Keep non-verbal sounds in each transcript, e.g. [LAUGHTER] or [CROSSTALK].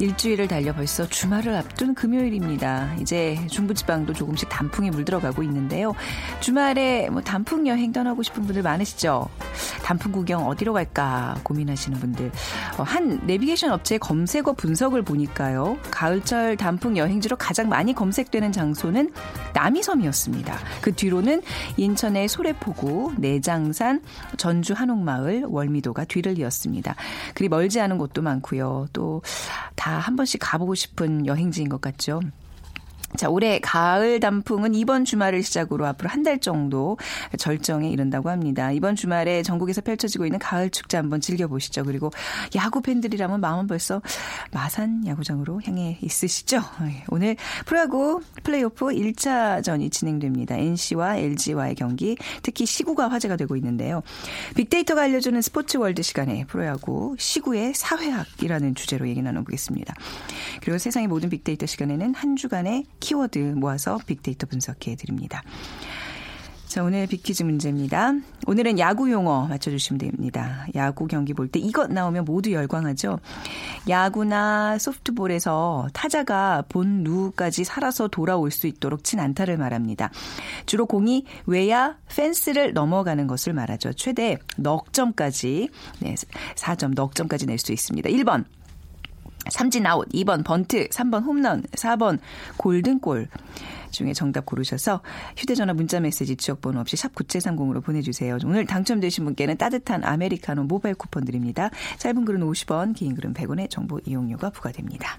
일주일을 달려 벌써 주말을 앞둔 금요일입니다. 이제 중부지방도 조금씩 단풍이 물들어가고 있는데요. 주말에 뭐 단풍 여행 떠나고 싶은 분들 많으시죠? 단풍 구경 어디로 갈까 고민하시는 분들. 어, 한 내비게이션 업체 검색어 분석을 보니까요. 가을철 단풍 여행지로 가장 많이 검색되는 장소는 남이섬이었습니다. 그 뒤로는 인천의 소래포구, 내장산, 전주 한옥마을, 월미도가 뒤를 이었습니다. 그리 멀지 않은 곳도 많고요. 또 다한 번씩 가보고 싶은 여행지인 것 같죠. 자, 올해 가을 단풍은 이번 주말을 시작으로 앞으로 한 달 정도 절정에 이른다고 합니다. 이번 주말에 전국에서 펼쳐지고 있는 가을 축제 한번 즐겨보시죠. 그리고 야구 팬들이라면 마음은 벌써 마산 야구장으로 향해 있으시죠? [LAUGHS] 오늘 프로야구 플레이오프 1차전이 진행됩니다. NC와 LG와의 경기, 특히 시구가 화제가 되고 있는데요. 빅데이터가 알려주는 스포츠 월드 시간에 프로야구 시구의 사회학이라는 주제로 얘기 나눠보겠습니다. 그리고 세상의 모든 빅데이터 시간에는 한 주간의 키워드 모아서 빅데이터 분석해 드립니다. 자, 오늘 빅퀴즈 문제입니다. 오늘은 야구 용어 맞춰주시면 됩니다. 야구 경기 볼 때 이것 나오면 모두 열광하죠. 야구나 소프트볼에서 타자가 본 루까지 살아서 돌아올 수 있도록 친 안타를 말합니다. 주로 공이 외야 펜스를 넘어가는 것을 말하죠. 최대 넉 점까지, 네, 4점, 넉 점까지 낼 수 있습니다. 1번. 삼진 아웃, 2번 번트, 3번 홈런, 4번 골든골 중에 정답 고르셔서 휴대전화 문자메시지 지역번호 없이 샵 9730으로 보내주세요. 오늘 당첨되신 분께는 따뜻한 아메리카노 모바일 쿠폰 드립니다. 짧은 글은 50원, 긴 글은 100원의 정보 이용료가 부과됩니다.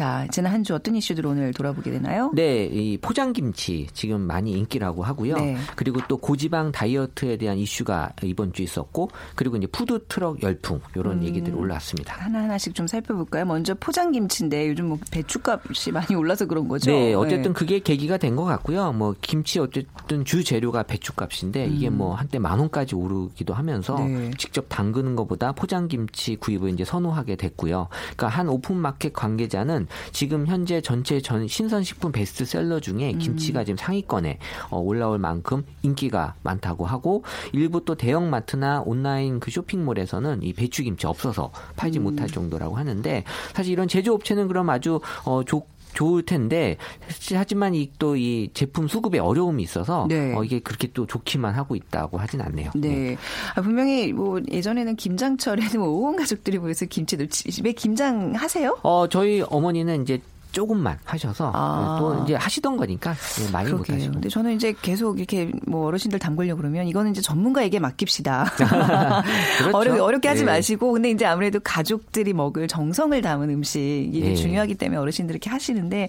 자, 지난 한 주 어떤 이슈들 오늘 돌아보게 되나요? 네, 이 포장김치 지금 많이 인기라고 하고요. 네. 그리고 또 고지방 다이어트에 대한 이슈가 이번 주 있었고, 그리고 이제 푸드 트럭 열풍 이런 음. 얘기들이 올라왔습니다. 하나 하나씩 좀 살펴볼까요? 먼저 포장김치인데 요즘 뭐 배추값이 많이 올라서 그런 거죠? 네, 어쨌든 그게 계기가 된 것 같고요. 뭐 김치 어쨌든 주 재료가 배추값인데 이게 뭐 한때 만 원까지 오르기도 하면서 음. 네. 직접 담그는 것보다 포장김치 구입을 이제 선호하게 됐고요. 그러니까 한 오픈마켓 관계자는 지금 현재 전체 전 신선식품 베스트셀러 음. 중에 김치가 지금 상위권에 어, 올라올 만큼 인기가 많다고 하고 일부 또 대형마트나 온라인 그 쇼핑몰에서는 이 배추김치 없어서 팔지 음. 못할 정도라고 하는데 사실 이런 제조업체는 그럼 아주 어, 좋 좋을 텐데 하지만 이 또 이 제품 수급에 어려움이 있어서 네. 어, 이게 그렇게 또 좋기만 하고 있다고 하진 않네요. 네. 아, 분명히 뭐 예전에는 김장철에는 뭐 온 가족들이 모여서 김치 넣 집에 김장 하세요? 어 저희 어머니는 이제 조금만 하셔서 아. 또 이제 하시던 거니까 예, 많이 못. 하시고. 근데 저는 이제 계속 이렇게 뭐 어르신들 담그려 그러면 이거는 이제 전문가에게 맡깁시다. [LAUGHS] 그렇죠. 어렵, 어렵게 하지 예. 마시고 근데 이제 아무래도 가족들이 먹을 정성을 담은 음식 이게 예. 중요하기 때문에 어르신들이 이렇게 하시는데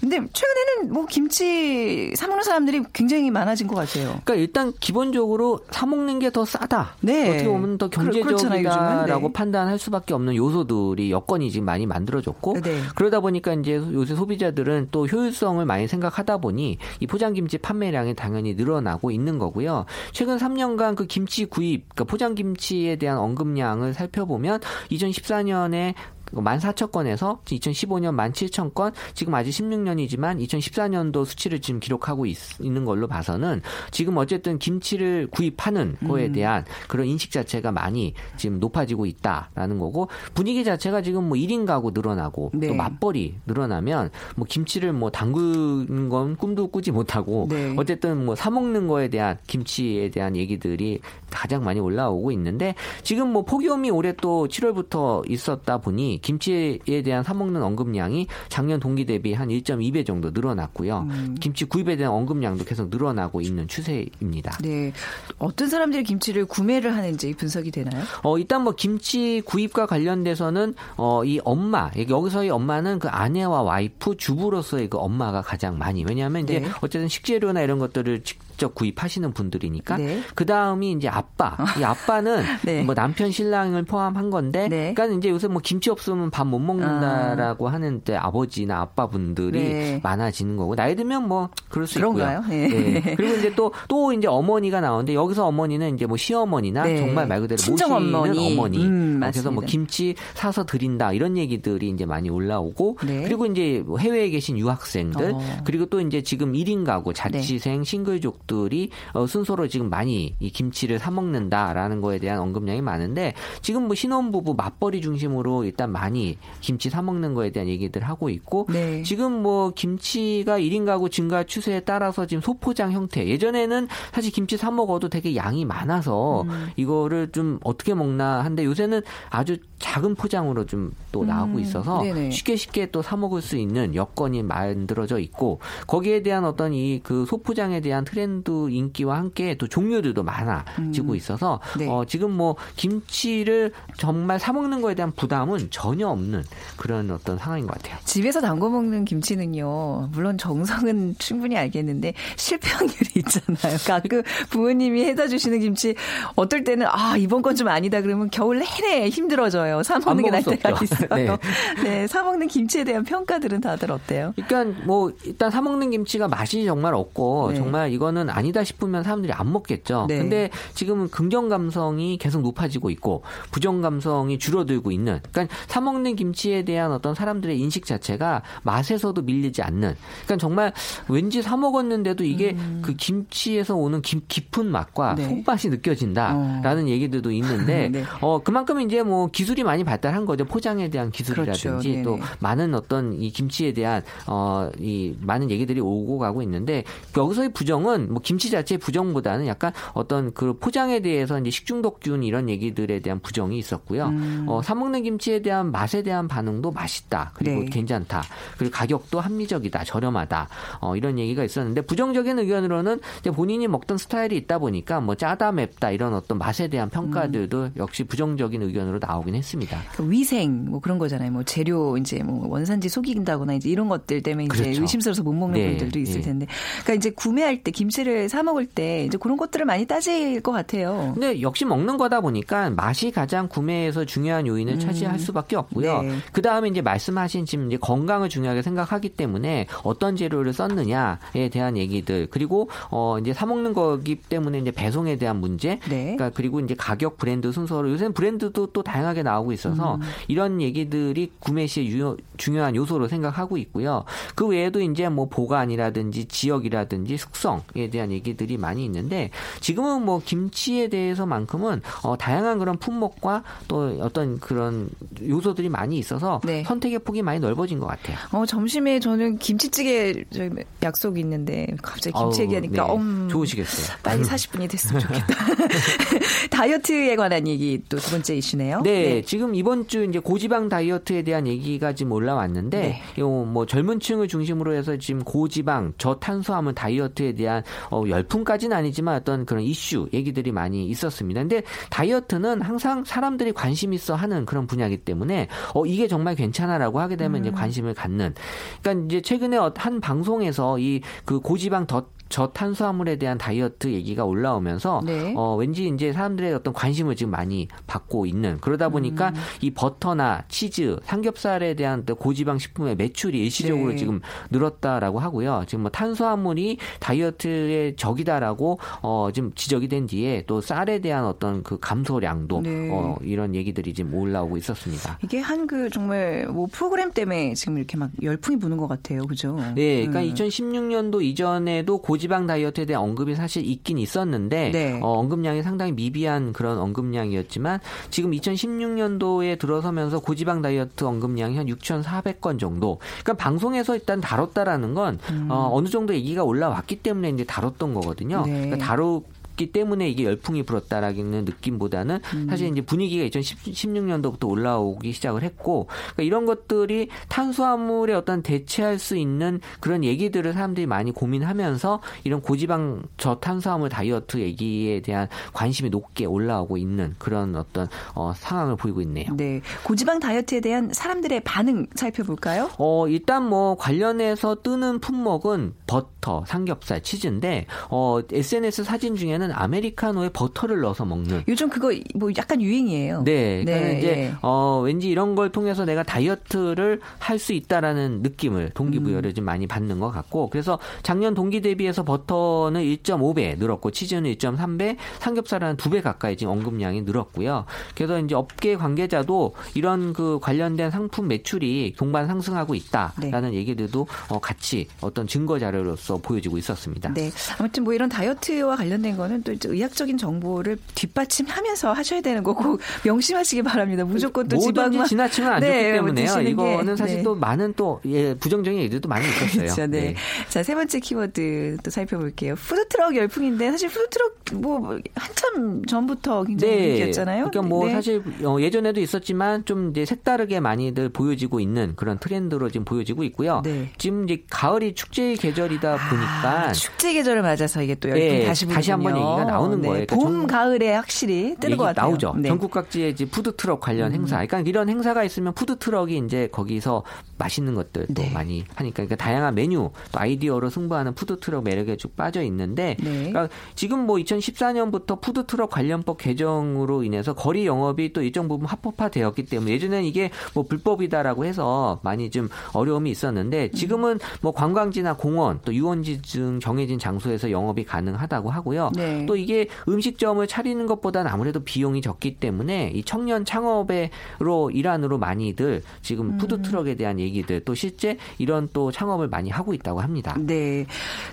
근데 최근에는 뭐 김치 사 먹는 사람들이 굉장히 많아진 것 같아요. 그러니까 일단 기본적으로 사 먹는 게 더 싸다. 네. 어떻게 보면 더 경제적이다라고. 네. 판단할 수밖에 없는 요소들이 여건이 지금 많이 만들어졌고 네. 그러다 보니까 이제 요새 소비자들은 또 효율성을 많이 생각하다 보니 이 포장김치 판매량이 당연히 늘어나고 있는 거고요. 최근 3년간 그 김치 구입, 그러니까 포장김치에 대한 언급량을 살펴보면 2014년에 14,000건에서 2015년 17,000건, 지금 아직 16년이지만 2014년도 수치를 지금 기록하고 있, 는 걸로 봐서는 지금 어쨌든 김치를 구입하는 거에 음. 대한 그런 인식 자체가 많이 지금 높아지고 있다라는 거고 분위기 자체가 지금 뭐 1인 가구 늘어나고 네. 또 맞벌이 늘어나면 뭐 김치를 뭐 담그는 건 꿈도 꾸지 못하고 네. 어쨌든 뭐 사 먹는 거에 대한 김치에 대한 얘기들이 가장 많이 올라오고 있는데 지금 뭐 폭염이 올해 또 7월부터 있었다 보니 김치에 대한 사 먹는 언급량이 작년 동기 대비 한 1.2배 정도 늘어났고요. 음. 김치 구입에 대한 언급량도 계속 늘어나고 있는 추세입니다. 네. 어떤 사람들이 김치를 구매를 하는지 분석이 되나요? 어, 일단 뭐 김치 구입과 관련돼서는 어, 이 엄마, 여기서의 엄마는 그 아내와 와이프, 주부로서의 그 엄마가 가장 많이. 왜냐하면 이제 네. 어쨌든 식재료나 이런 것들을 직접 구입하시는 분들이니까. 네. 그 다음이 이제 아빠. 이 아빠는 [LAUGHS] 네. 뭐 남편 신랑을 포함한 건데. 네. 그러니까 이제 요새 뭐 김치 없으면 밥 못 먹는다라고 하는 때 아버지나 아빠분들이 네. 많아지는 거고. 나이 들면 뭐 그럴 수 그런가요? 있고요. 네. 네. [LAUGHS] 그리고 이제 또, 또 이제 어머니가 나오는데 여기서 어머니는 이제 뭐 시어머니나 네. 정말 말 그대로 모시는 어머니. 어머니. 음, 어, 그래서 뭐. 김치 사서 드린다 이런 얘기들이 이제 많이 올라오고 네. 그리고 이제 뭐 해외에 계신 유학생들 어. 그리고 또 이제 지금 1인 가구 자취생 싱글족들 이 어, 순서로 지금 많이 이 김치를 사 먹는다라는 거에 대한 언급량이 많은데 지금 뭐 신혼부부 맞벌이 중심으로 일단 많이 김치 사 먹는 거에 대한 얘기들 하고 있고 네. 지금 뭐 김치가 1인 가구 증가 추세에 따라서 지금 소포장 형태 예전에는 사실 김치 사 먹어도 되게 양이 많아서 음. 이거를 좀 어떻게 먹나 한데 요새는 아주 작은 포장으로 좀 또 나오고 있어서 음. 네네. 쉽게 쉽게 또 사 먹을 수 있는 여건이 만들어져 있고 거기에 대한 어떤 이 그 소포장에 대한 트렌드 인기와 함께 또 종류들도 많아지고 있어서 네. 어 지금 뭐 김치를 정말 사 먹는 거에 대한 부담은 전혀 없는 그런 어떤 상황인 것 같아요. 집에서 담궈 먹는 김치는요, 물론 정성은 충분히 알겠는데 실패 확률이 있잖아요. 가끔 부모님이 해다 주시는 김치 어떨 때는 아 이번 건 좀 아니다 그러면 겨울 내내 힘들어져요. 사 먹는 게수 때가. 있어요. 네. [LAUGHS] 네, 사 먹는 김치에 대한 평가들은 다들 어때요? 그러니까 뭐 일단 사 먹는 김치가 맛이 정말 없고 네. 정말 이거는 아니다 싶으면 사람들이 안 먹겠죠. 네. 근데 지금은 긍정 감성이 계속 높아지고 있고 부정 감성이 줄어들고 있는. 그러니까 사 먹는 김치에 대한 어떤 사람들의 인식 자체가 맛에서도 밀리지 않는. 그러니까 정말 왠지 사 먹었는데도 이게 그 김치에서 오는 깊, 깊은 맛과 음. 네. 속맛이 느껴진다라는 얘기들도 있는데 [LAUGHS] 네. 어 그만큼 이제 뭐 기술이 많이 발달한 거죠. 포장에 대한 기술이라든지 그렇죠. 또 많은 어떤 이 김치에 대한 어 이 많은 얘기들이 오고 가고 있는데 여기서의 부정은 뭐 김치 자체의 부정보다는 약간 어떤 그 포장에 대해서 이제 식중독균 이런 얘기들에 대한 부정이 있었고요. 음. 어, 사 먹는 김치에 대한 맛에 대한 반응도 맛있다. 그리고 네. 괜찮다. 그리고 가격도 합리적이다. 저렴하다. 어, 이런 얘기가 있었는데 부정적인 의견으로는 이제 본인이 먹던 스타일이 있다 보니까 뭐 짜다 맵다 이런 어떤 맛에 대한 평가들도 역시 부정적인 의견으로 나오긴 했습니다. 그 위생 뭐 그런 거잖아요. 뭐 재료 이제 뭐 원산지 속이긴다거나 이제 이런 것들 때문에 이제 그렇죠. 의심스러워서 못 먹는 네, 분들도 있을 네. 텐데, 그러니까 이제 구매할 때 김치를 사 먹을 때 이제 그런 것들을 많이 따질 것 같아요. 근데 역시 먹는 거다 보니까 맛이 가장 구매에서 중요한 요인을 차지할 수밖에 없고요. 음. 네. 그 다음에 이제 말씀하신 지금 이제 건강을 중요하게 생각하기 때문에 어떤 재료를 썼느냐에 대한 얘기들 그리고 어 이제 사 먹는 거기 때문에 이제 배송에 대한 문제. 네. 그러니까 그리고 이제 가격 브랜드 순서로 요새는 브랜드도 또 다양하게 나오고 있어서 음. 이런 얘기들이 구매 시에 유효, 중요한 요소로 생각하고 있고요. 그 외에도 이제 뭐 보관이라든지 지역이라든지 숙성에 대한 얘기들이 많이 있는데 지금은 뭐 김치에 대해서만큼은 어, 다양한 그런 품목과 또 어떤 그런 요소들이 많이 있어서 네. 선택의 폭이 많이 넓어진 것 같아요. 어, 점심에 저는 김치찌개 약속이 있는데 갑자기 김치 얘기하니까 네. 엄 좋으시겠어요. 빨리 40분이 됐으면 좋겠다. [LAUGHS] 다이어트에 관한 얘기 또 두 번째 이슈네요. 네, 지금 이번 주 이제 고지방 다이어트에 대한 얘기가 지금 올라왔는데, 네. 요뭐 젊은층을 중심으로 해서 지금 고지방, 저탄수화물 다이어트에 대한 어, 열풍까지는 아니지만 어떤 그런 이슈 얘기들이 많이 있었습니다. 근데 다이어트는 항상 사람들이 관심 있어 하는 그런 분야이기 때문에 어 이게 정말 괜찮아라고 하게 되면 음. 이제 관심을 갖는. 그러니까 이제 최근에 어- 한 방송에서 이 그 고지방 더 저탄수화물에 대한 다이어트 얘기가 올라오면서 네. 어, 왠지 이제 사람들의 어떤 관심을 지금 많이 받고 있는 그러다 보니까 음. 이 버터나 치즈, 삼겹살에 대한 또 고지방 식품의 매출이 일시적으로 네. 지금 늘었다라고 하고요. 지금 뭐 탄수화물이 다이어트의 적이다라고 어, 지금 지적이 된 뒤에 또 쌀에 대한 어떤 그 감소량도 네. 어, 이런 얘기들이 지금 올라오고 있었습니다. 이게 한 그 정말 뭐 프로그램 때문에 지금 이렇게 막 열풍이 부는 것 같아요. 그죠? 네, 그러니까 음. 2016년도 이전에도 고지 방 다이어트에 대한 언급이 사실 있긴 있었는데 네. 어, 언급량이 상당히 미비한 그런 언급량이었지만 지금 2016년도에 들어서면서 고지방 다이어트 언급량이 한 6,400건 정도. 그러니까 방송에서 일단 다뤘다라는 건 어, 어느 정도 얘기가 올라왔기 때문에 이제 다뤘던 거거든요. 네. 그러니까 다루 기 때문에 이게 열풍이 불었다라는 느낌보다는 사실 이제 분위기가 2016년도부터 올라오기 시작을 했고 그러니까 이런 것들이 탄수화물에 어떤 대체할 수 있는 그런 얘기들을 사람들이 많이 고민하면서 이런 고지방 저탄수화물 다이어트 얘기에 대한 관심이 높게 올라오고 있는 그런 어떤 어, 상황을 보이고 있네요. 네. 고지방 다이어트에 대한 사람들의 반응 살펴볼까요? 어, 일단 뭐 관련해서 뜨는 품목은 버터, 삼겹살, 치즈인데 어, SNS 사진 중에는 아메리카노에 버터를 넣어서 먹는 요즘 그거 뭐 약간 유행이에요. 네, 그러니까 네, 이제 예. 어 왠지 이런 걸 통해서 내가 다이어트를 할 수 있다라는 느낌을 동기부여를 음. 좀 많이 받는 것 같고 그래서 작년 동기 대비해서 버터는 1.5배 늘었고 치즈는 1.3배, 삼겹살은 한 2배 가까이 지금 언급량이 늘었고요. 그래서 이제 업계 관계자도 이런 그 관련된 상품 매출이 동반 상승하고 있다라는 네. 얘기들도 어 같이 어떤 증거 자료로서 보여지고 있었습니다. 네. 아무튼 뭐 이런 다이어트와 관련된 거는 또 이제 의학적인 정보를 뒷받침하면서 하셔야 되는 거고 [LAUGHS] 명심하시기 바랍니다. 무조건 또 지방만 지나치면 안 네, 좋기 때문에요. 드시는 게, 이거는 사실 네. 또 많은 또 예, 부정적인 얘기들도 많이 있었어요. [LAUGHS] 그렇죠. 네. 자, 세 번째 키워드 또 살펴볼게요. 푸드트럭 열풍인데 사실 푸드트럭 뭐 한참 전부터 굉장히 인기였잖아요. 그러니까 뭐 네. 사실 어, 예전에도 있었지만 좀 이제 색다르게 많이들 보여지고 있는 그런 트렌드로 지금 보여지고 있고요. 네. 지금 이제 가을이 축제의 계절이다 보니까 아, 축제 계절을 맞아서 이게 또 열풍 네, 다시 다시 한번. 얘기가 나오는 네, 거예요. 그러니까 봄, 전- 가을에 확실히 뜨는 것 같아요. 나오죠. 네. 음. 전국 각지에 이제 푸드 트럭 관련 행사. 그러니까 이런 행사가 있으면 푸드 트럭이 이제 거기서 맛있는 것들 또 네. 많이 하니까 그러니까 다양한 메뉴 또 아이디어로 승부하는 푸드 트럭 매력에 쭉 빠져 있는데 네. 그러니까 지금 뭐 2014년부터 푸드 트럭 관련법 개정으로 인해서 거리 영업이 또 일정 부분 합법화되었기 때문에 예전에는 이게 뭐 불법이다라고 해서 많이 좀 어려움이 있었는데 지금은 뭐 관광지나 공원 또 유원지 등 정해진 장소에서 영업이 가능하다고 하고요. 네. 또 이게 음식점을 차리는 것보다는 아무래도 비용이 적기 때문에 이 청년 창업의로 일환으로 많이들 지금 푸드 트럭에 대한 얘기들 또 실제 이런 또 창업을 많이 하고 있다고 합니다. 네.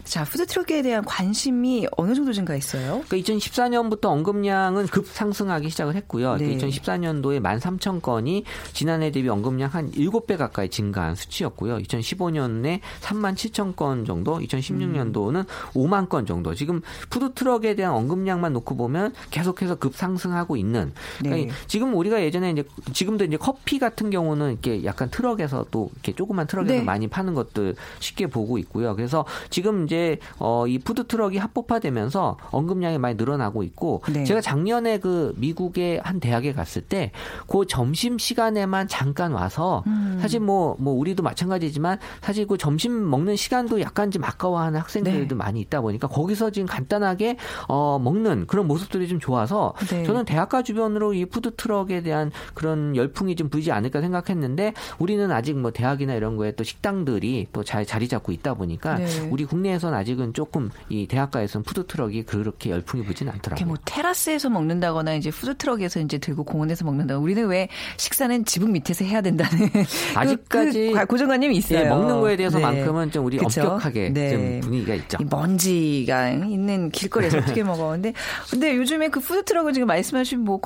자, 푸드 트럭에 대한 관심이 어느 정도 증가했어요? 그러니까 2014년부터 언급량은 급 상승하기 시작을 했고요. 네. 2014년도에 13,000건이 지난해 대비 언급량 한 7배 가까이 증가한 수치였고요. 2015년에 37,000건 정도, 2016년도는 5만 건 정도. 지금 푸드 트럭에 대한 언급량만 놓고 보면 계속해서 급 상승하고 있는. 그러니까 네. 지금 우리가 예전에 이제 지금도 이제 커피 같은 경우는 이렇게 약간 트럭에서 또 이렇게 조그만 트럭에서 네. 많이 파는 것들 쉽게 보고 있고요. 그래서 지금 이제 어, 이 푸드 트럭이 합법화되면서 언급량이 많이 늘어나고 있고 네. 제가 작년에 그 미국의 한 대학에 갔을 때 그 점심 시간에만 잠깐 와서 음. 사실 뭐뭐 우리도 마찬가지지만 사실 그 점심 먹는 시간도 약간 좀 아까워하는 학생들도 네. 많이 있다 보니까 거기서 지금 간단하게 어 먹는 그런 모습들이 좀 좋아서 네. 저는 대학가 주변으로 이 푸드 트럭에 대한 그런 열풍이 좀 불지 않을까 생각했는데 우리는 아직 뭐 대학이나 이런 거에 또 식당들이 또 잘 자리 잡고 있다 보니까 네. 우리 국내에서는 아직은 조금 이 대학가에서는 푸드 트럭이 그렇게 열풍이 이렇게 않더라고요. 뭐 테라스에서 먹는다거나 이제 푸드 트럭에서 이제 들고 공원에서 먹는다거나 우리는 왜 식사는 지붕 밑에서 해야 된다는 [LAUGHS] 아직까지 그, 그 고정관념이 있어요. 예, 먹는 거에 네. 대해서만큼은 좀 우리 그쵸? 엄격하게 네. 좀 분위기가 있죠. 이 먼지가 있는 길거리에서 [LAUGHS] 어떻게 먹어. 근데, 근데 요즘에 그 푸드 트럭은 지금 말씀하신 뭐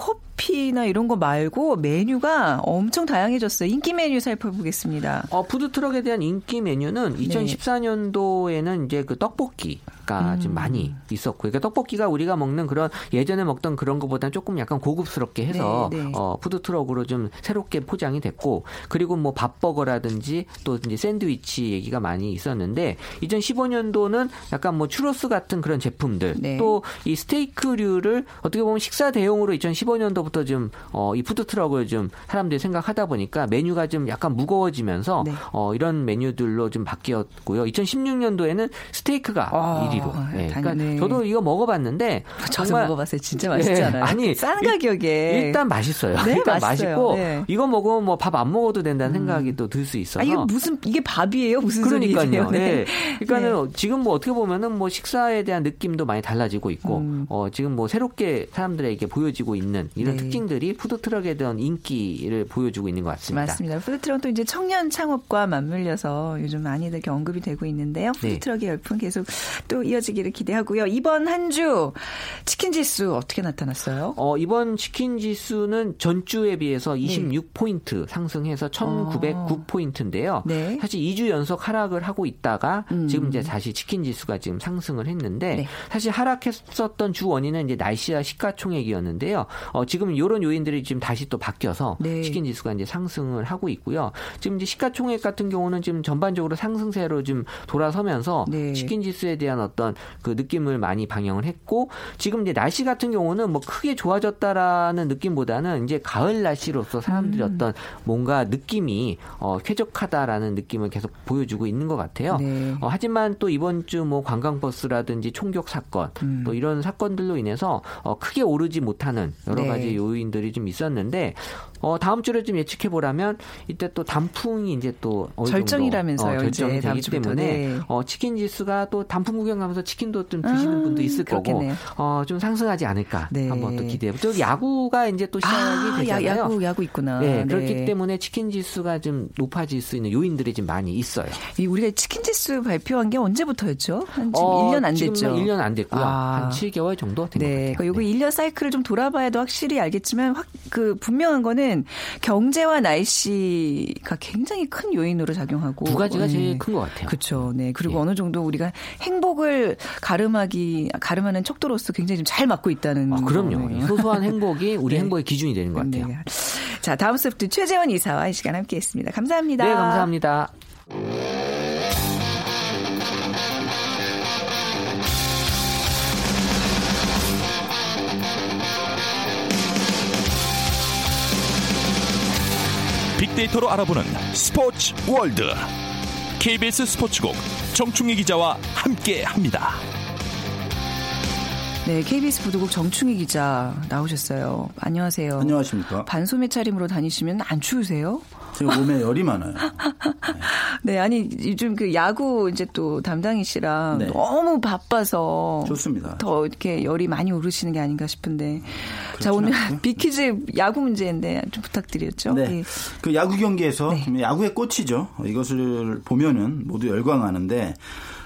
커피나 이런 거 말고 메뉴가 엄청 다양해졌어요. 인기 메뉴 살펴보겠습니다. 어, 푸드트럭에 대한 인기 메뉴는 네. 2014년도에는 이제 그 떡볶이 가 음. 좀 많이 있었고, 그러니까 떡볶이가 우리가 먹는 그런 예전에 먹던 그런 것보다는 조금 약간 고급스럽게 해서 네, 네. 어, 푸드 트럭으로 좀 새롭게 포장이 됐고, 그리고 뭐 밥버거라든지 또 이제 샌드위치 얘기가 많이 있었는데, 2015년도는 약간 뭐 추로스 같은 그런 제품들, 네. 또 이 스테이크류를 어떻게 보면 식사 대용으로 2015년도 부터 좀 어, 이 푸드트럭을 좀 사람들이 생각하다 보니까 메뉴가 좀 약간 무거워지면서 네. 어, 이런 메뉴들로 좀 바뀌었고요. 2016년도에는 스테이크가 아. 1위로. 아, 예, 그러니까 당연히. 저도 이거 먹어봤는데 저도 정말 먹어봤어요. 진짜 맛있잖아요. 예, 아니 싼 일- 가격에 일단 맛있어요. 네, 일단 맛있어요. 맛있고 네. 이거 먹으면 뭐 밥 안 먹어도 된다는 생각이 또들 수 있어서. 아, 이게 무슨 이게 밥이에요? 무슨? 그러니까요. 네. 네. 그러니까는 지금 뭐 어떻게 보면은 뭐 식사에 대한 느낌도 많이 달라지고 있고, 음. 어 지금 뭐 새롭게 사람들에게 보여지고 있는 이런 네. 특징들이 푸드트럭에 대한 인기를 보여주고 있는 것 같습니다. 맞습니다. 푸드트럭 또 이제 청년 창업과 맞물려서 요즘 많이들 언급이 되고 있는데요. 네. 푸드트럭의 열풍 계속 또 이어지기를 기대하고요. 이번 한 주 치킨 지수 어떻게 나타났어요? 어, 이번 치킨 지수는 전주에 비해서 네. 26포인트 상승해서 1909포인트인데요. 네. 사실 2주 연속 하락을 하고 있다가 음. 지금 이제 다시 치킨 지수가 지금 상승을 했는데 네. 사실 하락했었던 주 원인은 이제 날씨와 시가총액이었는데요. 어, 지금 이런 요인들이 지금 다시 또 바뀌어서 네. 치킨 지수가 이제 상승을 하고 있고요. 지금 이제 시가총액 같은 경우는 지금 전반적으로 상승세로 좀 돌아서면서 네. 치킨 지수에 대한 어떤 그 느낌을 많이 방영을 했고 지금 이제 날씨 같은 경우는 뭐 크게 좋아졌다라는 느낌보다는 이제 가을 날씨로서 사람들이 음. 어떤 뭔가 느낌이 어, 쾌적하다라는 느낌을 계속 보여주고 있는 것 같아요. 네. 어, 하지만 또 이번 주 뭐 관광버스라든지 총격 사건 음. 또 이런 사건들로 인해서 어, 크게 오르지 못하는 여러 네. 가지 요인들이 좀 있었는데 어, 다음 주를 좀 예측해 보라면 이때 또 단풍이 이제 또 어느 절정이라면서요, 어, 절정이 되기. 때문에 네. 어, 치킨 지수가 또 단풍 구경하면서 치킨도 좀 드시는 아, 분도 있을 거고 그렇겠네요. 어, 좀 상승하지 않을까 네. 한번 또 기대해. 또 야구가 이제 또 시작이 아, 되잖아요. 야, 야구 야구 있구나. 네, 그렇기 네. 때문에 치킨 지수가 좀 높아질 수 있는 요인들이 좀 많이 있어요. 이 우리가 치킨 지수 발표한 게 언제부터였죠? 한 지금 어, 1년 안 지금 됐죠. 1년 안 됐고요. 아. 한 7개월 정도 된것 네, 같아요. 그러니까 요거 네. 1년 사이클을 좀 돌아봐야도 확실히 알겠지만 확 그 분명한 거는 경제와 날씨가 굉장히 큰 요인으로 작용하고 두 가지가 네. 제일 큰 것 같아요. 그렇죠. 네. 그리고 예. 어느 정도 우리가 행복을 가름하기 가름하는 척도로서 굉장히 좀 잘 맞고 있다는 아, 그럼요. 거네요. 소소한 행복이 [LAUGHS] 우리 네. 행복의 기준이 되는 것 같아요. 네. 자, 다음 소프트 최재원 이사와 이 시간 함께했습니다. 감사합니다. 네, 감사합니다. 빅데이터로 알아보는 스포츠 월드 KBS 스포츠국 정충희 기자와 함께합니다. 네, KBS 보도국 정충희 기자 나오셨어요. 안녕하세요. 안녕하십니까. 반소매 차림으로 다니시면 안 추우세요? 제가 몸에 열이 많아요. [LAUGHS] 네, 아니 요즘 그 야구 이제 또 담당이시라 네. 너무 바빠서 좋습니다. 더 이렇게 열이 많이 오르시는 게 아닌가 싶은데 자 오늘 않고요. [LAUGHS] 비키즈 야구 문제인데 좀 부탁드렸죠. 네. 예. 그 야구 경기에서 네. 좀 야구의 꽃이죠. 이것을 보면은 모두 열광하는데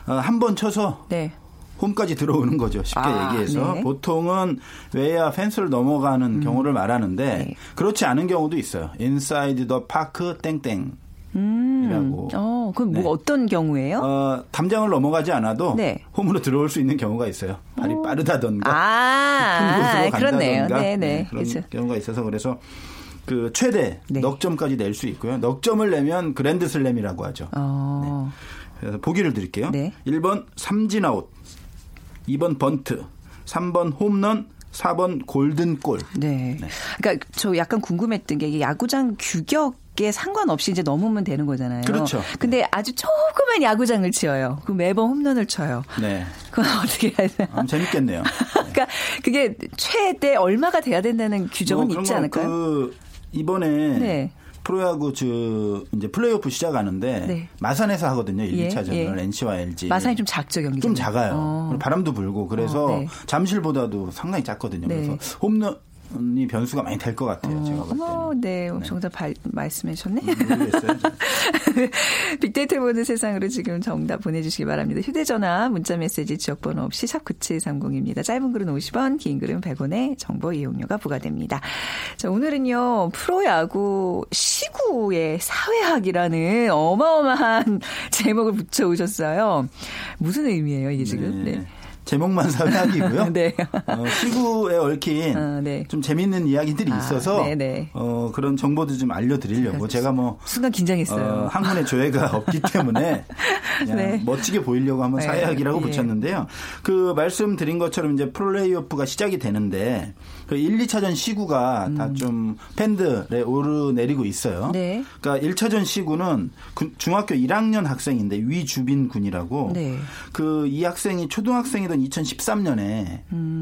어, 한번 쳐서 네. 홈까지 들어오는 거죠. 쉽게 아, 얘기해서 네. 보통은 외야 펜스를 넘어가는 경우를 말하는데 네. 그렇지 않은 경우도 있어요. inside the park 땡땡. 이라고. 어, 그럼 뭐 네. 어떤 경우예요? 어, 담장을 넘어가지 않아도 네. 홈으로 들어올 수 있는 경우가 있어요. 발이 빠르다던가 아, 곳으로 그렇네요. 간다던가 네, 네. 그런 그렇죠. 경우가 있어서 그래서 그 최대 네. 넉 점까지 낼 수 있고요. 넉 점을 내면 그랜드 슬램이라고 하죠. 어. 그래서 보기를 드릴게요. 네. 1번 삼진 아웃, 2번 번트, 3번 홈런, 4번 골든골. 네. 그러니까 저 약간 궁금했던 게 야구장 규격 에 상관없이 이제 넘으면 되는 거잖아요. 그렇죠. 근데 아주 조그만 야구장을 치어요. 그럼 매번 홈런을 쳐요. 네. 그건 [LAUGHS] 어떻게 해야 되나? 아, 재밌겠네요. [LAUGHS] 그러니까 그게 최대 얼마가 돼야 된다는 규정은 뭐 있지 거 않을까요? 그 이번에 네. 프로야구 저 이제 플레이오프 시작하는데 네. 마산에서 하거든요. 1, 예, 2차전을 예. NC와 LG. 마산이 좀 작죠 경기. 좀 작아요. 어. 바람도 불고 그래서 어, 네. 잠실보다도 상당히 작거든요. 네. 그래서 홈런 이 변수가 많이 될 것 같아요. 제가 볼 때는. 어머, 네, 정답 발, 말씀해 주셨네. 모르겠어요. [LAUGHS] 빅데이터 보는 세상으로 지금 정답 보내주시기 바랍니다. 휴대전화, 문자메시지, 지역번호 없이 샵 9730입니다. 짧은 글은 50원, 긴 글은 100원의 정보 이용료가 부과됩니다. 자, 오늘은요, 프로야구 시구의 사회학이라는 어마어마한 [LAUGHS] 제목을 붙여오셨어요. 무슨 의미예요, 이게 지금? 네. 네. 제목만 사회학이고요. [LAUGHS] 네. 어, 시구에 얽힌 어, 네. 좀 재밌는 이야기들이 아, 있어서 네네. 어, 그런 정보도 좀 알려드리려고 제가 뭐 순간 긴장했어요. 어, 학문의 조예가 [LAUGHS] 없기 때문에 그냥 네. 멋지게 보이려고 한번 네, 사회학이라고 예. 붙였는데요. 그 말씀드린 것처럼 이제 플레이오프가 시작이 되는데 그 1, 2차전 시구가 다좀 팬들에 오르내리고 있어요. 음. 네. 그러니까 1차전 시구는 군- 중학교 1학년 학생인데 위주빈 군이라고 네. 그이 학생이 초등학생이던 2013년에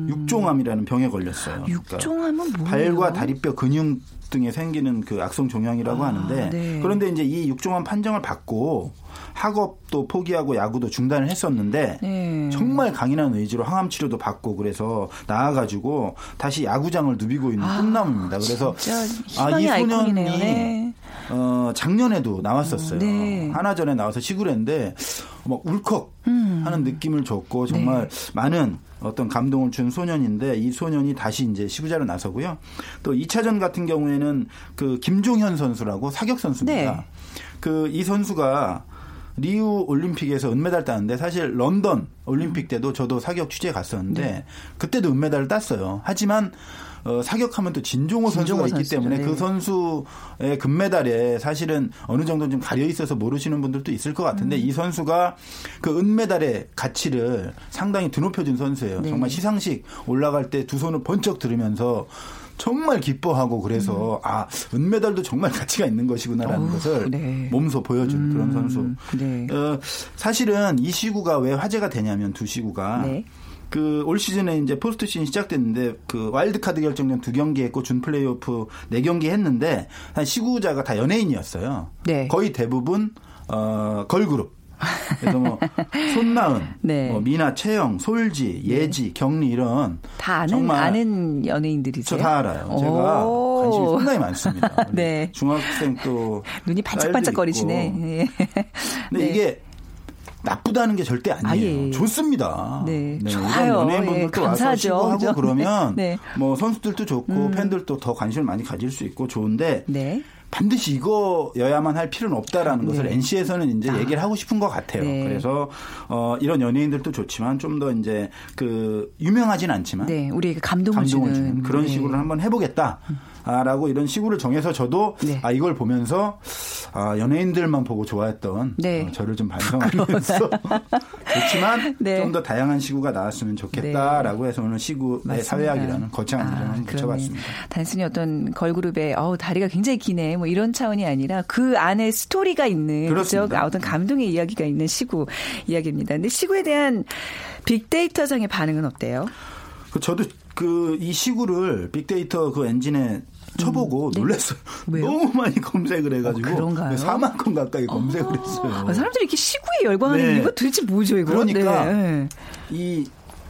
육종암이라는 병에 걸렸어요. 그러니까 음. 육종암은 뭐예요? 발과 다리뼈 근육 등에 생기는 그 악성 종양이라고 아, 하는데 네. 그런데 이제 이 육종암 판정을 받고 학업도 포기하고 야구도 중단을 했었는데 네. 정말 강인한 의지로 항암 치료도 받고 그래서 나아가지고 다시 야구장을 누비고 있는 꿈나무입니다. 그래서 아, 진짜 아, 이 희망의 소년이. 네. 어, 작년에도 나왔었어요. 네. 하나 전에 나와서 시구를 했는데 막 울컥 음. 하는 느낌을 줬고 정말 네. 많은 어떤 감동을 준 소년인데 이 소년이 다시 이제 시구자로 나서고요. 또 2차전 같은 경우에는 그 김종현 선수라고 사격 선수입니다. 네. 그이 선수가 리우 올림픽에서 은메달 따는데 사실 런던 올림픽 때도 저도 사격 취재 갔었는데 네. 그때도 은메달을 땄어요. 하지만 어, 사격하면 또 진종호 선수가 진종호 있기 선수죠. 때문에 네. 그 선수의 금메달에 사실은 어느 정도 좀 가려 있어서 모르시는 분들도 있을 것 음. 같은데 이 선수가 그 은메달의 가치를 상당히 드높여준 선수예요. 네. 정말 시상식 올라갈 때 두 손을 번쩍 들으면서 정말 기뻐하고 그래서 아 은메달도 정말 가치가 있는 것이구나라는 음. 어우, 것을 네. 몸소 보여준 그런 선수. 네. 어, 사실은 이 시구가 왜 화제가 되냐면 두 시구가 네. 그 올 시즌에 이제 포스트 시즌 시작됐는데 그 와일드 카드 결정전 두 경기 했고 준 플레이오프 네 경기 했는데 한 시구자가 다 연예인이었어요. 네. 거의 대부분 어 걸그룹. 그래서 뭐 [LAUGHS] 손나은, 네. 뭐 미나, 채영, 솔지, 예지, 경리 이런 다 아는 정말 아는 연예인들이세요? 저 다 알아요. 제가 오. 관심이 상당히 많습니다. [LAUGHS] 네. 중학생 또 [LAUGHS] 눈이 반짝반짝거리시네. 예. 근데 네. 이게 나쁘다는 게 절대 아니에요. 아, 예. 좋습니다. 네. 이런 좋아요. 연예인분들도 예, 와서 그죠? 그러면 [LAUGHS] 네. 뭐 선수들도 좋고 팬들도 더 관심을 많이 가질 수 있고 좋은데 네. 반드시 이거여야만 할 필요는 없다라는 것을 NC에서는 이제 얘기를 하고 싶은 것 같아요. 네. 그래서 어 이런 연예인들도 좋지만 좀 더 이제 그 유명하진 않지만 네, 우리에게 감동을, 감동을 주는, 주는 그런 네. 시구를 한번 해보겠다. 아, 라고 이런 시구를 정해서 저도 네. 아, 이걸 보면서 아, 연예인들만 보고 좋아했던 네. 어, 저를 좀 [LAUGHS] 반성하면서 좋지만 [LAUGHS] 네. 좀더 다양한 시구가 나왔으면 좋겠다라고 해서 오늘 시구의 맞습니다. 사회학이라는 거창한 이름을 한번 그러네. 붙여봤습니다. 단순히 어떤 걸그룹의 어우 다리가 굉장히 기네 뭐 이런 차원이 아니라 그 안에 스토리가 있는. 그죠? 어떤 감동의 이야기가 있는 시구 이야기입니다. 근데 시구에 대한 빅데이터상의 반응은 어때요? 그 저도 그 이 시구를 빅데이터 그 엔진에 쳐보고 놀랐어요. 음, 네. [LAUGHS] 왜요? 너무 많이 검색을 해가지고 어, 그런가요? 4만 건 가까이 검색을 했어요. 아, 사람들이 이렇게 시구에 열광하는 네. 이유가 도대체 뭐죠 이거? 그러니까 네. 이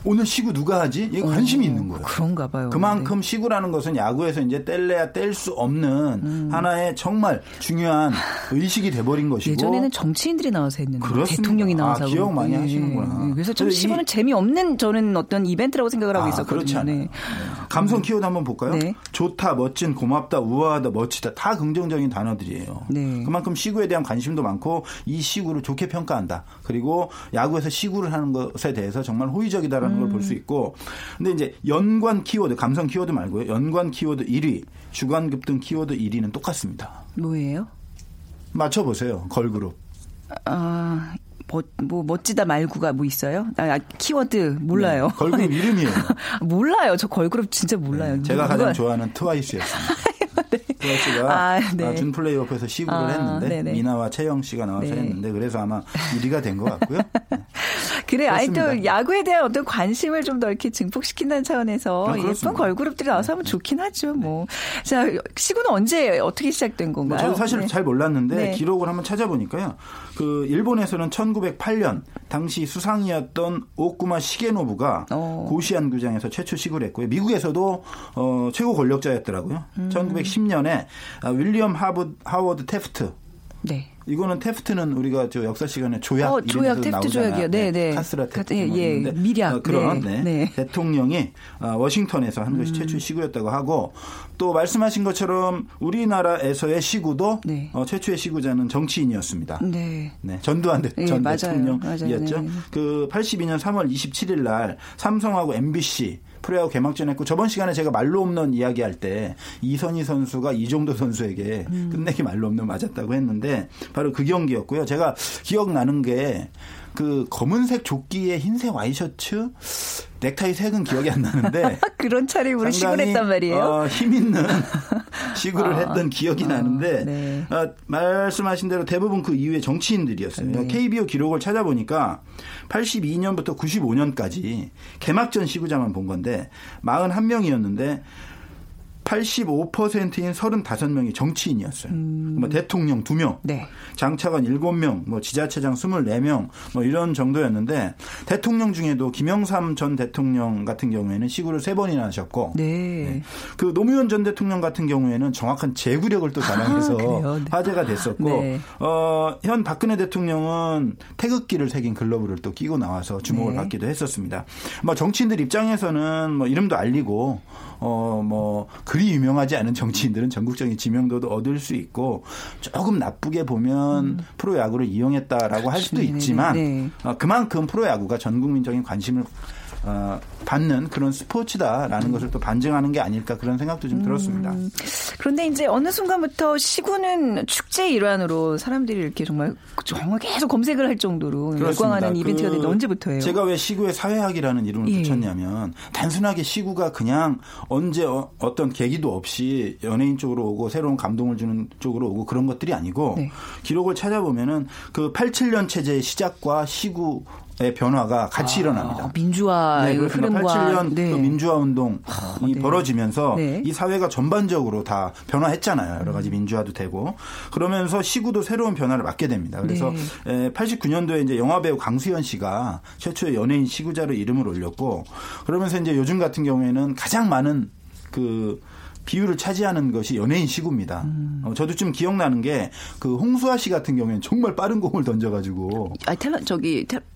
오늘 시구 누가 하지? 이게 관심이 있는 거예요. 그런가 봐요. 그만큼 시구라는 것은 야구에서 이제 뗄래야 뗄 수 없는 하나의 정말 중요한 의식이 돼버린 것이고 음. 예전에는 정치인들이 나와서 했는데 그렇습니다. 대통령이 나와서 아, 기억. 많이 예, 하시는구나. 예. 그래서 좀 그래서 이- 시구는 재미없는 저는 어떤 이벤트라고 생각을 하고 아, 있었거든요. 그렇지 않아요. 네. 감성 키워드 한번 볼까요? 네. 좋다, 멋진, 고맙다, 우아하다, 멋지다 다 긍정적인 단어들이에요. 네. 그만큼 시구에 대한 관심도 많고 이 시구를 좋게 평가한다. 그리고 야구에서 시구를 하는 것에 대해서 정말 호의적이다라는 걸 볼 수 있고 근데 이제 연관 키워드, 감성 키워드 말고요. 연관 키워드 1위, 주간 급등 키워드 1위는 똑같습니다. 뭐예요? 맞춰 보세요. 걸그룹. 아, 뭐, 뭐 멋지다 말구가 뭐 있어요? 아, 아, 키워드 몰라요. 네, 걸그룹 이름이에요. [LAUGHS] 몰라요. 저 걸그룹 진짜 몰라요. 제가 누가- 가장 좋아하는 트와이스였습니다. 트와이스가 아, 네. 아, 준 플레이오프에서 시구를 아, 했는데 네네. 미나와 채영 씨가 나와서 네. 했는데 그래서 아마 1위가 된 것 같고요. 네. [LAUGHS] 그래, 아니 또 그렇습니다. 야구에 대한 어떤 관심을 좀 더 이렇게 증폭시킨다는 차원에서 아, 예쁜. 네. 걸그룹들이 나와서 하면 좋긴 하죠. 뭐, 자 시구는 언제 어떻게 시작된 뭐 건가요? 저도 사실 네. 잘 몰랐는데 네. 기록을 한번 찾아보니까요. 그 일본에서는 1908년 당시 수상이었던 오쿠마 시게노부가 어. 고시안 구장에서 최초 시구를 했고요. 미국에서도 어, 최고 권력자였더라고요. 음. 1910년에 아, 윌리엄 하브, 하워드 테프트 네. 이거는 테프트는 우리가 저 역사 시간에 조약 어, 조약, 테프트 나오잖아요. 조약이요. 네, 네. 카스라 테프트 예, 뭐 예. 있는데, 미략. 어, 그런 네. 네. 네. 대통령이 어, 워싱턴에서 한 음. 것이 최초의 시구였다고 하고 또 말씀하신 것처럼 우리나라에서의 시구도 네. 어, 최초의 시구자는 정치인이었습니다. 네. 네, 전두환 대, 네, 전 맞아요. 대통령이었죠. 맞아요. 네. 그 82년 3월 27일 날 삼성하고 MBC 프로야구 개막전 했고 저번 시간에 제가 말로 없는 이야기할 때 이선희 선수가 이종도 선수에게 음. 끝내기 말로 없는 맞았다고 했는데 바로 그 경기였고요. 제가 기억나는 게 그 검은색 조끼에 흰색 와이셔츠 넥타이 색은 기억이 안 나는데 [LAUGHS] 그런 차림으로 시골 상당히, 했단 말이에요. 어, 힘 있는 [LAUGHS] 시구를 아, 했던 기억이 아, 나는데 네. 어, 말씀하신 대로 대부분 그 이후에 정치인들이었어요. 네. KBO 기록을 찾아보니까 82년부터 95년까지 개막전 시구자만 본 건데 41명이었는데 85%인 35명이 정치인이었어요. 뭐 대통령 2명, 음. 네. 장차관 7명, 뭐 지자체장 24명, 뭐 이런 정도였는데 대통령 중에도 김영삼 전 대통령 같은 경우에는 시구를 3번이나 하셨고 네. 그 노무현 전 대통령 같은 경우에는 정확한 제구력을 또 자랑해서 아, 그래요? 네. 화제가 됐었고 네. 어, 현 박근혜 대통령은 태극기를 새긴 글러브를 또 끼고 나와서 주목을 네. 받기도 했었습니다. 뭐 정치인들 입장에서는 뭐 이름도 알리고 어 뭐 그리 유명하지 않은 정치인들은 전국적인 지명도도 얻을 수 있고 조금 나쁘게 보면 프로야구를 이용했다라고 할 수도 음. 그렇죠. 있지만 네. 어, 그만큼 프로야구가 전 국민적인 관심을 어, 받는 그런 스포츠다라는 것을 또 반증하는 게 아닐까 그런 생각도 좀 들었습니다. 음. 그런데 이제 어느 순간부터 시구는 축제 일환으로 사람들이 이렇게 정말 정말 계속 검색을 할 정도로 그렇습니다. 열광하는 이벤트가 그된 언제부터예요? 제가 왜 시구에 사회학이라는 이름을 예. 붙였냐면 단순하게 시구가 그냥 언제 어, 떤 계기도 없이 연예인 쪽으로 오고 새로운 감동을 주는 쪽으로 오고 그런 것들이 아니고 네. 기록을 찾아보면은 그 87년 체제의 시작과 시구 의 변화가 같이 일어납니다. 아, 민주화 네, 그렇습니다. 흐름과 87년 네. 그 민주화 운동이 네. 벌어지면서 네. 이 사회가 전반적으로 다 변화했잖아요. 여러 가지 민주화도 되고 그러면서 시구도 새로운 변화를 맞게 됩니다. 그래서 네. 89년도에 이제 영화 배우 강수현 씨가 최초의 연예인 시구자로 이름을 올렸고 그러면서 이제 요즘 같은 경우에는 가장 많은 그 비율을 차지하는 것이 연예인 시구입니다. 음. 어, 저도 좀 기억나는 게 그 홍수아 씨 같은 경우에는 정말 빠른 공을 던져가지고 아, 탤런 저기 탤- 탤런트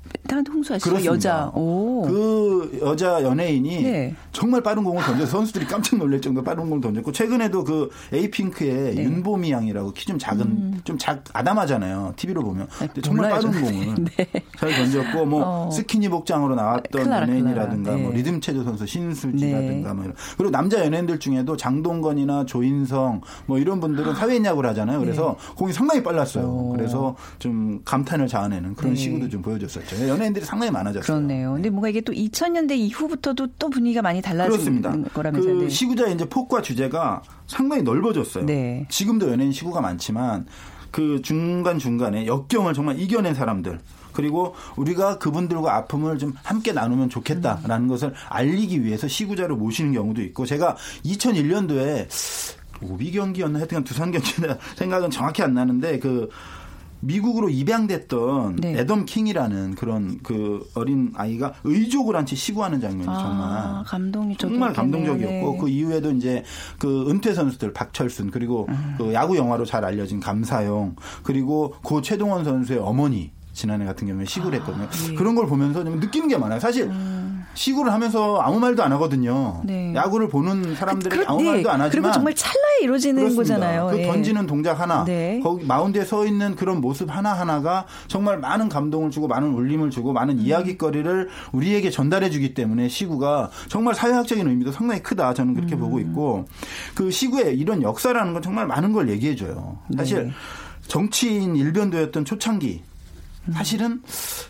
홍수아 씨 그렇습니다. 여자. 오. 그 여자 연예인이 네. 정말 빠른 공을 던져서 선수들이 깜짝 놀랄 정도로 빠른 공을 던졌고 최근에도 그 에이핑크의 네. 윤보미 양이라고 키 좀 작은 좀작 아담하잖아요. TV로 보면. 근데 정말 몰라요, 빠른. 공을 [LAUGHS] 네. 잘 던졌고 뭐 어. 스키니 복장으로 나왔던 클라라, 연예인이라든가 클라라. 뭐 네. 리듬 체조 선수 신수지라든가 뭐 이런. 그리고 남자 연예인들 중에도 장동건이나 조인성 뭐 이런 분들은 사회인 야구를 하잖아요. 그래서 공이 상당히 빨랐어요. 네. 오. 그래서 좀 감탄을 자아내는 그런 네. 시구도 좀 보여줬었죠. 연예인들이 상당히 많아졌어요. 그렇네요. 근데 뭔가 이게 또 2000년대 이후부터도 또 분위기가 많이 달라진 그렇습니다. 거라면서요. 그 네. 시구자의 이제 폭과 주제가 상당히 넓어졌어요. 네. 지금도 연예인 시구가 많지만 그 중간 중간에 역경을 정말 이겨낸 사람들. 그리고 우리가 그분들과 아픔을 좀 함께 나누면 좋겠다라는 것을 알리기 위해서 시구자를 모시는 경우도 있고 제가 2001년도에 오비 경기였나 하여튼 두산 경기나 생각은 정확히 안 나는데 그 미국으로 입양됐던 네. 애덤 킹이라는 그런 그 어린 아이가 의족을 한 채 시구하는 장면이 아, 정말 감동이죠. 정말. 감동적이었고 네. 그 이후에도 이제 그 은퇴 선수들 박철순 그리고 음. 그 야구 영화로 잘 알려진 감사용 그리고 고 최동원 선수의 어머니 지난해 같은 경우에 시구를 했거든요. 예. 그런 걸 보면서 좀 느끼는 게 많아요. 사실 시구를 하면서 아무 말도 안 하거든요. 음. 네. 야구를 보는 사람들이 그- 아무 네. 말도 안 하지만 그리고 정말 찰나에 이루어지는 그렇습니다. 거잖아요. 그 예. 던지는 동작 하나, 네. 거기 마운드에 서 있는 그런 모습 하나 하나가 정말 많은 감동을 주고 많은 울림을 주고 많은 음. 이야기거리를 우리에게 전달해주기 때문에 시구가 정말 사회학적인 의미도 상당히 크다 저는 그렇게 음. 보고 있고 그 시구의 이런 역사라는 건 정말 많은 걸 얘기해줘요. 사실 네. 정치인 일변도였던 초창기. 사실은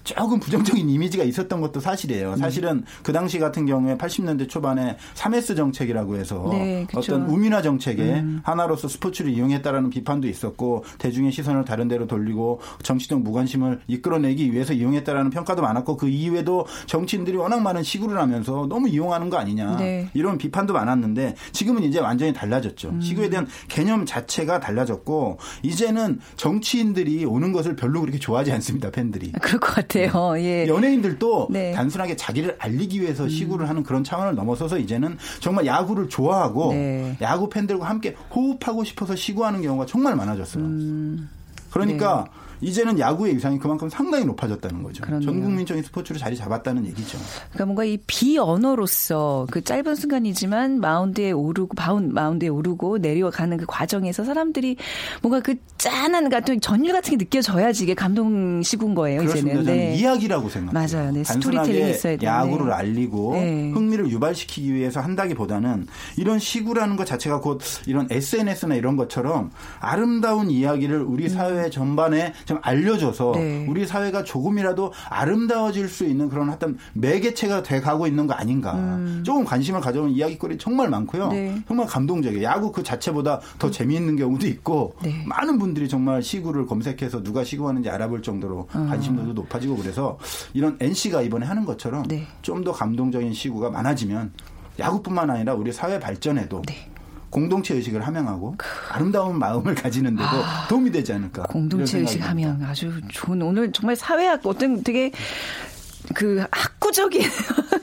조금 부정적인 이미지가 있었던 것도 사실이에요. 사실은 그 당시 같은 경우에 80년대 초반에 3S 정책이라고 해서 네. 어떤 우민화 정책에 하나로서 스포츠를 이용했다라는 비판도 있었고 대중의 시선을 다른 데로 돌리고 정치적 무관심을 이끌어내기 위해서 이용했다라는 평가도 많았고 그 이후에도 정치인들이 워낙 많은 시구를 하면서 너무 이용하는 거 아니냐 네. 이런 비판도 많았는데 지금은 이제 완전히 달라졌죠. 시구에 대한 개념 자체가 달라졌고 이제는 정치인들이 오는 것을 별로 그렇게 좋아하지 않습니다. 팬들이. [LAUGHS] 그럴 것 같아요. 예. 연예인들도 네. 단순하게 자기를 알리기 위해서 시구를 하는 그런 차원을 넘어서서 이제는 정말 야구를 좋아하고 네. 야구 팬들과 함께 호흡하고 싶어서 시구하는 경우가 정말 많아졌어요. 그러니까 이제는 야구의 위상이 그만큼 상당히 높아졌다는 거죠. 그렇네요. 전 국민적인 스포츠로 자리 잡았다는 얘기죠. 그러니까 뭔가 이 비언어로서 그 짧은 순간이지만 마운드에 오르고 바운 마운드에 오르고 내려가는 그 과정에서 사람들이 뭔가 그 짠한 같은 전율 같은 게 느껴져야지 이게 감동 시군 거예요. 그렇습니다. 이제는 저는 네. 이야기라고 생각해요. 맞아요. 네, 스토리텔링이 있어야 되는데. 야구를 알리고 네. 흥미를 유발시키기 위해서 한다기보다는 이런 시구라는 것 자체가 곧 이런 SNS나 이런 것처럼 아름다운 이야기를 우리 사회 전반에 좀 알려줘서 음. 네. 우리 사회가 조금이라도 아름다워질 수 있는 그런 어떤 매개체가 돼 가고 있는 거 아닌가. 조금 관심을 가져오는 이야기거리 정말 많고요. 음. 네. 정말 감동적이에요. 야구 그 자체보다 더 재미있는 경우도 있고 네. 많은 분들이 정말 시구를 검색해서 누가 시구하는지 알아볼 정도로 관심도도 높아지고 그래서 이런 NC가 이번에 하는 것처럼 네. 좀더 감동적인 시구가 많아지면 야구뿐만 아니라 우리 사회 발전에도 네. 공동체 의식을 함양하고 아름다운 마음을 가지는 데도 도움이 되지 않을까. 공동체 의식. 하면 아주 좋은 오늘 정말 사회학 어떤 되게 그 학구적인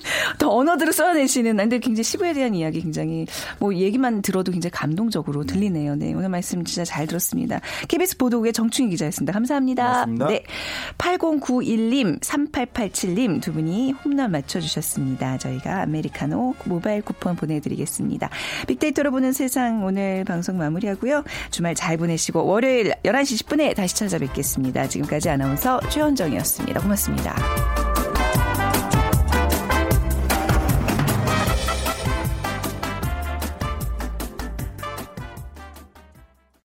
[LAUGHS] 더 언어들을 써내시는 근데 굉장히 시구에 대한 이야기 굉장히 뭐 얘기만 들어도 굉장히 감동적으로 들리네요. 네 오늘 말씀 진짜 잘 들었습니다. KBS 보도국의 정충희 기자였습니다. 감사합니다. 고맙습니다. 네 8091님 3887님 두 분이 홈런 맞춰 주셨습니다. 저희가 아메리카노 모바일 쿠폰 보내 드리겠습니다. 빅데이터로 보는 세상 오늘 방송 마무리하고요. 주말 잘 보내시고 월요일 11시 10분에 다시 찾아뵙겠습니다. 지금까지 아나운서 최현정이었습니다. 고맙습니다.